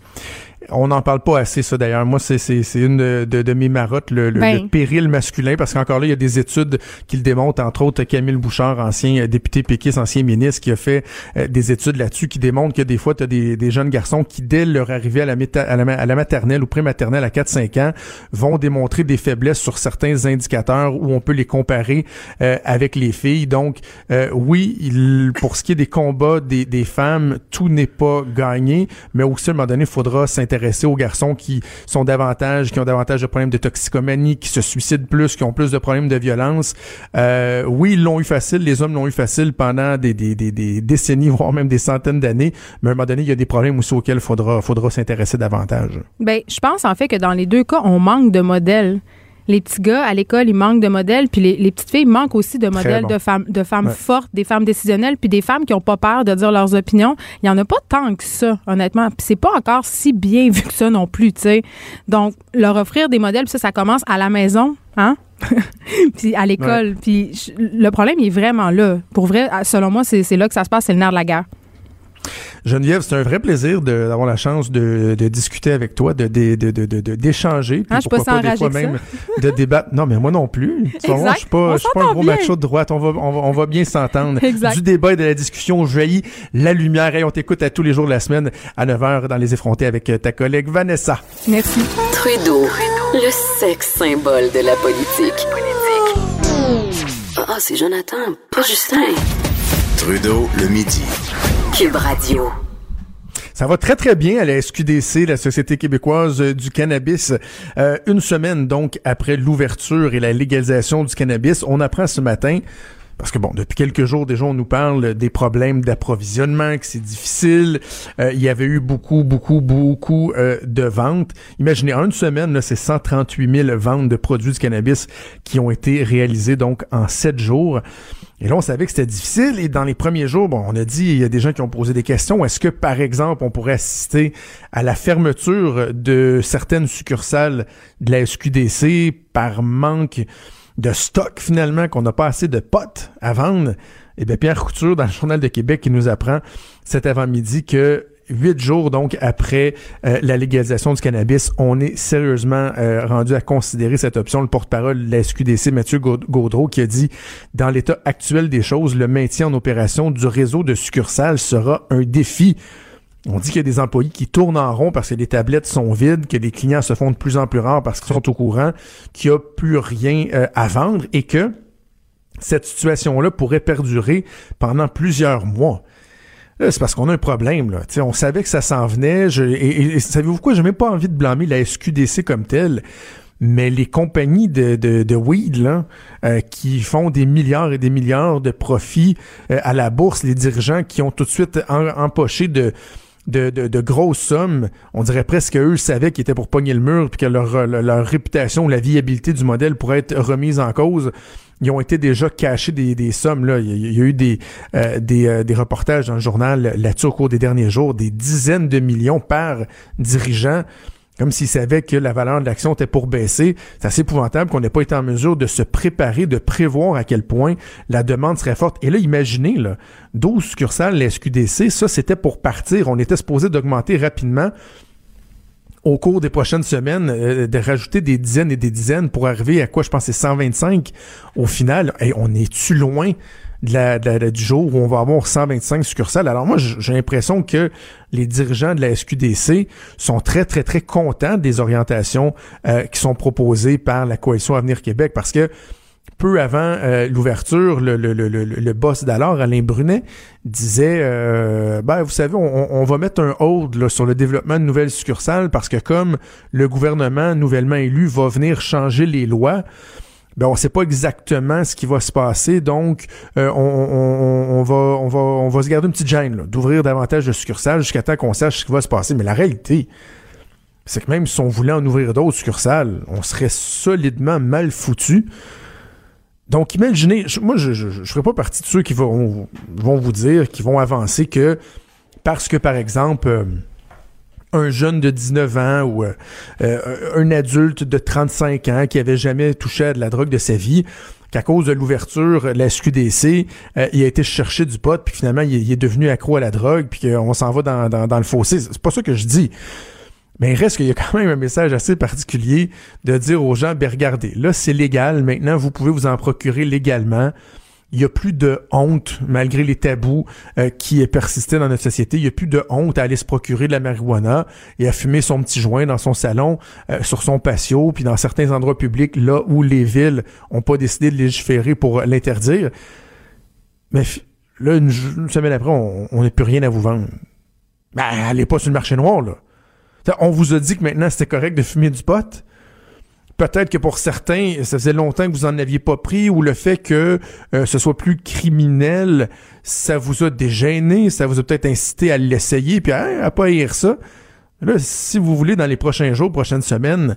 On n'en parle pas assez, ça d'ailleurs. Moi, c'est, c'est, c'est une de, de, de mes marottes, le, le- Ben. le péril masculin, parce qu'encore là, il y a des études qui le démontrent, entre autres Camille Bouchard, ancien euh, député péquiste, ancien ministre, qui a fait euh, des études là-dessus, qui démontrent que des fois, tu as des, des jeunes garçons qui, dès leur arrivée à la, méta- à la, ma- à la maternelle ou prématernelle à 4-5 ans, vont démontrer des faiblesses sur certains indicateurs où on peut les comparer euh, avec les filles. Donc, euh, oui, il, pour ce qui est des combats des, des femmes, tout n'est pas gagné, mais aussi à un moment donné, il faudra s'intéresser aux garçons qui sont davantage, qui ont davantage de problèmes de toxicomanie, qui se suicident plus, qui ont plus de problèmes de violence. Euh, oui, ils l'ont eu facile, les hommes l'ont eu facile pendant des décennies, voire même des centaines d'années, mais à un moment donné, il y a des problèmes aussi auxquels il faudra, faudra s'intéresser davantage. Ben, je pense en fait que dans les deux cas, on manque de modèles. Les petits gars à l'école, ils manquent de modèles, puis les, les petites filles manquent aussi de modèles bon. de femmes, de femmes Ouais. fortes, des femmes décisionnelles, puis des femmes qui ont pas peur de dire leurs opinions. Il y en a pas tant que ça, honnêtement. Puis c'est pas encore si bien vu que ça non plus, tu sais. Donc leur offrir des modèles, puis ça, ça commence à la maison, hein? puis à l'école. Puis le problème il est vraiment là. Pour vrai, selon moi, c'est c'est là que ça se passe, c'est le nerf de la guerre. Geneviève, c'est un vrai plaisir d'avoir la chance de, de discuter avec toi, de de- de- de- de- de- d'échanger, puis Ah, je suis pas pourquoi si des fois même de débattre. Non, mais moi non plus. Tu je suis pas, je suis pas un gros bien. macho de droite. On va, on va, on va bien s'entendre. Exact. Du débat et de la discussion jaillit la lumière. Et on t'écoute à tous les jours de la semaine à 9h dans les effrontés avec euh, ta collègue Vanessa. Merci. Trudeau, le sexe symbole de la politique. Ah, c'est Jonathan, pas Justin. Trudeau le midi. Radio. Ça va très très bien à la SQDC, la Société québécoise euh, du cannabis. Euh, une semaine donc après l'ouverture et la légalisation du cannabis, on apprend ce matin parce que bon, depuis quelques jours déjà, on nous parle des problèmes d'approvisionnement, que c'est difficile. Euh, il y avait eu beaucoup, beaucoup, beaucoup euh, de ventes. Imaginez, en une semaine, c'est 138 000 ventes de produits du cannabis qui ont été réalisées donc en sept jours. Et là, on savait que c'était difficile. Et dans les premiers jours, bon, on a dit, il y a des gens qui ont posé des questions. Est-ce que, par exemple, on pourrait assister à la fermeture de certaines succursales de la SQDC par manque de stock, finalement, qu'on n'a pas assez de potes à vendre? Eh bien, Pierre Couture, dans le Journal de Québec, qui nous apprend cet avant-midi que huit jours donc après euh, la légalisation du cannabis, on est sérieusement euh, rendu à considérer cette option. Le porte-parole de la SQDC, Mathieu Gaud- Gaudreau, qui a dit dans l'état actuel des choses, le maintien en opération du réseau de succursales sera un défi. On dit qu'il y a des employés qui tournent en rond parce que les tablettes sont vides, que les clients se font de plus en plus rares parce qu'ils sont au courant, qu'il n'y a plus rien euh, à vendre et que cette situation-là pourrait perdurer pendant plusieurs mois. C'est parce qu'on a un problème. Là. On savait que ça s'en venait. Je, et, savez-vous quoi? J'ai même pas envie de blâmer la SQDC comme telle. Mais les compagnies de, de, weed euh, qui font des milliards et des milliards de profits euh, à la bourse, les dirigeants qui ont tout de suite empoché de, de, de, grosses sommes, on dirait presque qu'eux savaient qu'ils étaient pour pogner le mur puis que leur, leur, leur réputation, la viabilité du modèle pourrait être remise en cause. Ils ont été déjà cachés des, des sommes. Là. Il, y a, il y a eu des, euh, des, euh, des reportages dans le journal là-dessus au cours des derniers jours, des dizaines de millions par dirigeant. Comme s'ils savaient que la valeur de l'action était pour baisser. C'est assez épouvantable qu'on n'ait pas été en mesure de se préparer, de prévoir à quel point la demande serait forte. Et là, imaginez, là, 12 succursales, la SQDC, ça, c'était pour partir. On était supposé d'augmenter rapidement au cours des prochaines semaines, euh, de rajouter des dizaines et des dizaines pour arriver à quoi je pense c'est 125 au final. Et on est-tu loin de la, du jour où on va avoir 125 succursales. Alors moi, j'ai l'impression que les dirigeants de la SQDC sont très, très, très contents des orientations euh, qui sont proposées par la Coalition Avenir Québec parce que peu avant euh, l'ouverture, le, le, le, le, boss d'alors, Alain Brunet, disait euh, ben, vous savez, on, on, va mettre un hold là, sur le développement de nouvelles succursales parce que comme le gouvernement nouvellement élu va venir changer les lois, ben on sait pas exactement ce qui va se passer, donc euh, on, on, va on va on va se garder une petite gêne d'ouvrir davantage de succursales jusqu'à temps qu'on sache ce qui va se passer. Mais la réalité, c'est que même si on voulait en ouvrir d'autres succursales, on serait solidement mal foutu. Donc imaginez, moi je, je je ferai pas partie de ceux qui vont vont vous dire, qui vont avancer que parce que par exemple euh, un jeune de 19 ans ou euh, un adulte de 35 ans qui avait jamais touché à de la drogue de sa vie, qu'à cause de l'ouverture, la SQDC, euh, il a été chercher du pot, puis finalement, il, est devenu accro à la drogue, puis qu'on s'en va dans, dans, dans, le fossé. C'est pas ça que je dis. Mais il reste qu'il y a quand même un message assez particulier de dire aux gens, ben regardez, là, c'est légal, maintenant, vous pouvez vous en procurer légalement il y a plus de honte, malgré les tabous euh, qui persistaient dans notre société, il y a plus de honte à aller se procurer de la marijuana et à fumer son petit joint dans son salon, euh, sur son patio, puis dans certains endroits publics, là où les villes ont pas décidé de légiférer pour l'interdire. Mais là, une, semaine après, on n'a plus rien à vous vendre. Ben, allez pas sur le marché noir, là. on vous a dit que maintenant c'était correct de fumer du pot peut-être que pour certains, ça faisait longtemps que vous en aviez pas pris, ou le fait que euh, ce soit plus criminel, ça vous a dégêné, ça vous a peut-être incité à l'essayer, puis à, à pas haïr ça. Là, si vous voulez, dans les prochains jours, prochaines semaines,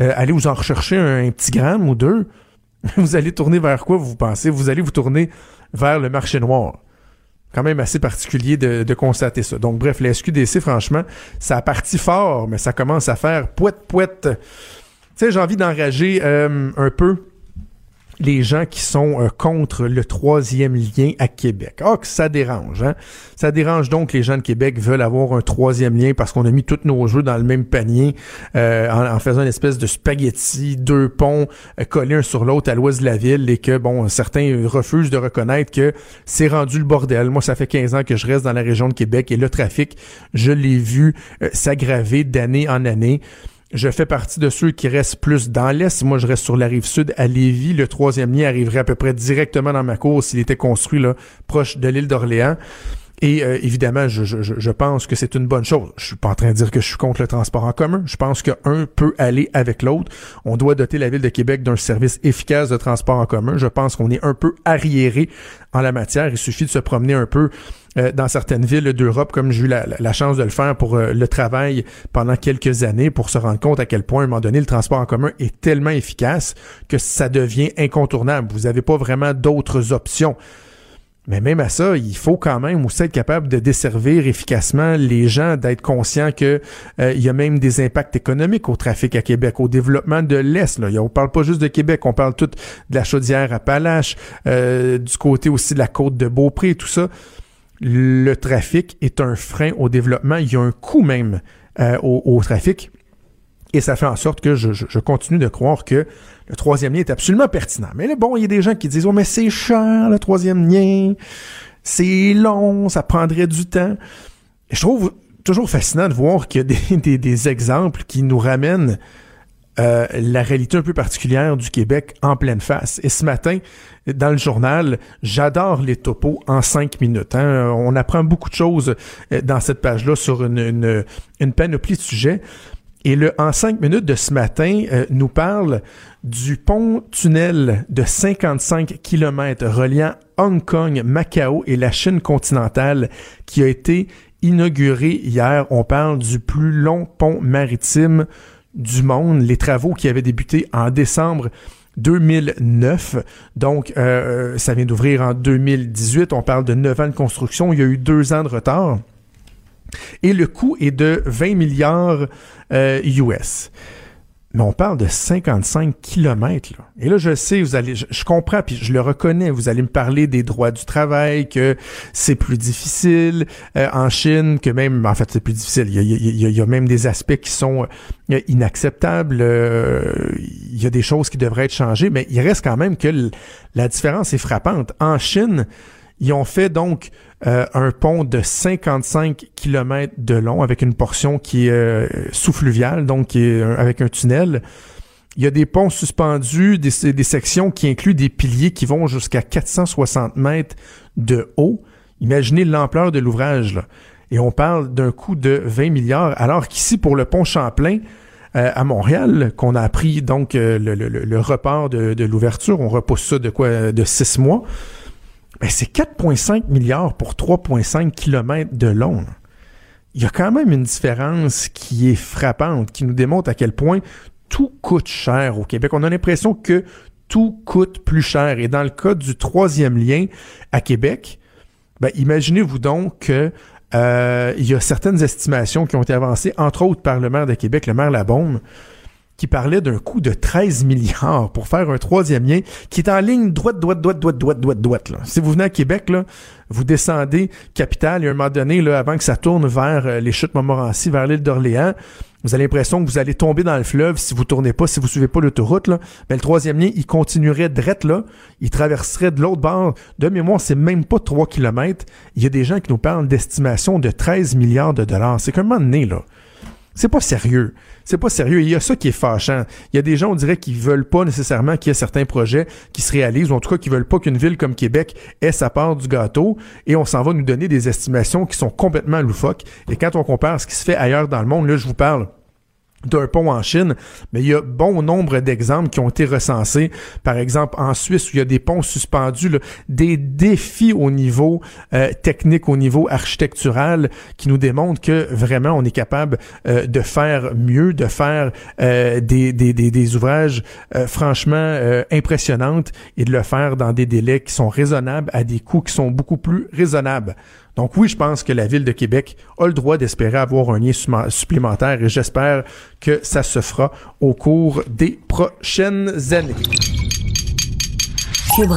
euh, aller vous en rechercher un, petit gramme ou deux, vous allez tourner vers quoi, vous pensez? Vous allez vous tourner vers le marché noir quand même assez particulier de, constater ça. Donc bref, la SQDC, franchement, ça a parti fort, mais ça commence à faire pouette pouette sais, j'ai envie d'enrager euh, un peu les gens qui sont euh, contre le troisième lien à Québec. Ah, que ça dérange, hein? Ça dérange donc les gens de Québec veulent avoir un troisième lien parce qu'on a mis tous nos jeux dans le même panier euh, en, faisant une espèce de spaghetti, deux ponts collés un sur l'autre à l'ouest de la ville et que, bon, certains refusent de reconnaître que c'est rendu le bordel. Moi, ça fait 15 ans que je reste dans la région de Québec et le trafic, je l'ai vu s'aggraver d'année en année. Je fais partie de ceux qui restent plus dans l'Est. Moi, je reste sur la rive sud à Lévis. Le troisième lien arriverait à peu près directement dans ma cour s'il était construit là, proche de l'île d'Orléans. Et euh, évidemment, je, je, je, pense que c'est une bonne chose. Je suis pas en train de dire que je suis contre le transport en commun. Je pense qu'un peut aller avec l'autre. On doit doter la ville de Québec d'un service efficace de transport en commun. Je pense qu'on est un peu arriéré en la matière. Il suffit de se promener un peu euh, dans certaines villes d'Europe, comme j'ai eu la, chance de le faire pour euh, le travail pendant quelques années, pour se rendre compte à quel point, à un moment donné, le transport en commun est tellement efficace que ça devient incontournable. Vous n'avez pas vraiment d'autres options. Mais même à ça, il faut quand même aussi être capable de desservir efficacement les gens, d'être conscient que euh, il y a même des impacts économiques au trafic à Québec, au développement de l'Est. On parle pas juste de Québec, on parle tout de la chaudière à Palache, euh, du côté aussi de la côte de Beaupré, tout ça. Le trafic est un frein au développement. Il y a un coût même euh, au, trafic. Et ça fait en sorte que je, continue de croire que le troisième lien est absolument pertinent. Mais là, bon, il y a des gens qui disent, oh, mais c'est cher, le troisième lien. C'est long, ça prendrait du temps. je trouve toujours fascinant de voir qu'il y a des, des, exemples qui nous ramènent euh, la réalité un peu particulière du Québec en pleine face. Et ce matin, dans le journal, j'adore les topos en cinq minutes. Hein. On apprend beaucoup de choses euh, dans cette page-là sur une, une, une panoplie de sujets. Et le En cinq minutes de ce matin euh, nous parle du pont-tunnel de 55 km reliant Hong Kong, Macao et la Chine continentale qui a été inauguré hier. On parle du plus long pont maritime du monde. Les travaux qui avaient débuté en décembre 2009. Donc, euh, euh, ça vient d'ouvrir en 2018. On parle de neuf ans de construction. Il y a eu deux ans de retard. Et le coût est de 20 milliards euh, US. Mais on parle de 55 kilomètres. Et là, je sais, vous allez, je, comprends, puis je le reconnais. Vous allez me parler des droits du travail, que c'est plus difficile euh, en Chine, que même, en fait, c'est plus difficile. Il y, a, il, y a, il y a, même des aspects qui sont euh, inacceptables. Euh, il y a des choses qui devraient être changées, mais il reste quand même que la différence est frappante. En Chine, ils ont fait donc euh, un pont de 55 km de long avec une portion qui est euh, sous-fluviale, donc qui est avec un tunnel. Il y a des ponts suspendus, des, des sections qui incluent des piliers qui vont jusqu'à 460 mètres de haut. Imaginez l'ampleur de l'ouvrage. Et on parle d'un coût de 20 milliards, alors qu'ici, pour le pont Champlain, euh, à Montréal, qu'on a appris donc le, le, le, report de, de l'ouverture, on repousse ça de quoi de six mois ben c'est 4,5 milliards pour 3,5 kilomètres de long. Il y a quand même une différence qui est frappante, qui nous démontre à quel point tout coûte cher au Québec. On a l'impression que tout coûte plus cher. Et dans le cas du troisième lien à Québec, ben, imaginez-vous donc que euh, il y a certaines estimations qui ont été avancées, entre autres par le maire de Québec, le maire Labaume, qui parlait d'un coût de 13 milliards pour faire un troisième lien qui est en ligne droite, droite, droite, droite, droite, droite, droite. Si vous venez à Québec, vous descendez Capitale, et à un moment donné, avant que ça tourne vers euh, les chutes Montmorency, vers l'île d'Orléans, vous avez l'impression que vous allez tomber dans le fleuve si vous tournez pas, si vous suivez pas l'autoroute. Là. Mais le troisième lien, il continuerait drette là, il traverserait de l'autre bord. De mémoire, c'est même pas 3 kilomètres. Il y a des gens qui nous parlent d'estimation de 13 milliards de dollars. C'est comme un moment donné, là. C'est pas sérieux. C'est pas sérieux. Il y a ça qui est fâchant. Il y a des gens, on dirait, qui veulent pas nécessairement qu'il y ait certains projets qui se réalisent, ou en tout cas qui veulent pas qu'une ville comme Québec ait sa part du gâteau, et on s'en va nous donner des estimations qui sont complètement loufoques. Et quand on compare ce qui se fait ailleurs dans le monde, là, je vous parle d'un pont en Chine, mais il y a bon nombre d'exemples qui ont été recensés. Par exemple, en Suisse, où il y a des ponts suspendus, des défis au niveau euh, technique, au niveau architectural, qui nous démontrent que vraiment on est capable euh, de faire mieux, de faire euh, des, des, des, des, ouvrages franchement impressionnantes et de le faire dans des délais qui sont raisonnables, à des coûts qui sont beaucoup plus raisonnables. Donc oui, je pense que la ville de Québec a le droit d'espérer avoir un lien supplémentaire et j'espère que ça se fera au cours des prochaines années. Cube.